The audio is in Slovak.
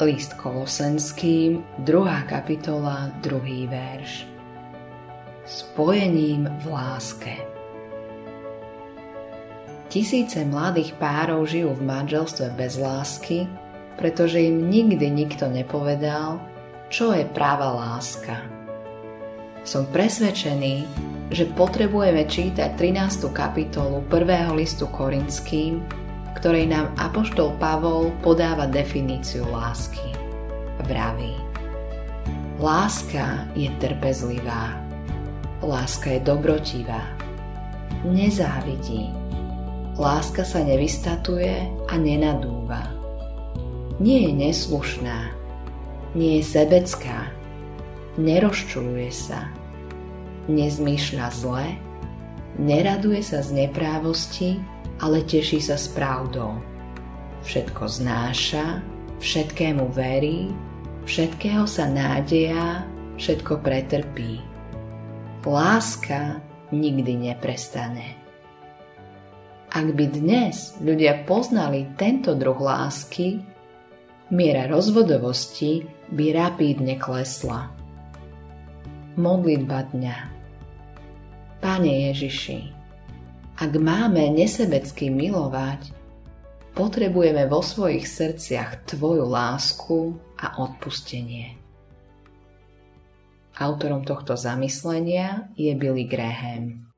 List Kolosenským, 2. kapitola, 2. verš. Spojením v láske. Tisíce mladých párov žijú v manželstve bez lásky, pretože im nikdy nikto nepovedal, čo je práva láska. Som presvedčený, že potrebujeme čítať 13. kapitolu 1. listu Korinským, ktorej nám Apoštol Pavol podáva definíciu lásky. Vraví. Láska je trpezlivá. Láska je dobrotivá. Nezávidí. Láska sa nevystatuje a nenadúva. Nie je neslušná. Nie je sebecká. Nerozčuluje sa. Nezmýšľa zle. Neraduje sa z neprávosti, ale teší sa s pravdou. Všetko znáša, všetkému verí, všetkého sa nádeja, všetko pretrpí. Láska nikdy neprestane. Ak by dnes ľudia poznali tento druh lásky, miera rozvodovosti by rapídne klesla. Modlitba dňa Pane Ježiši, ak máme nesebecky milovať, potrebujeme vo svojich srdciach Tvoju lásku a odpustenie. Autorom tohto zamyslenia je Billy Graham.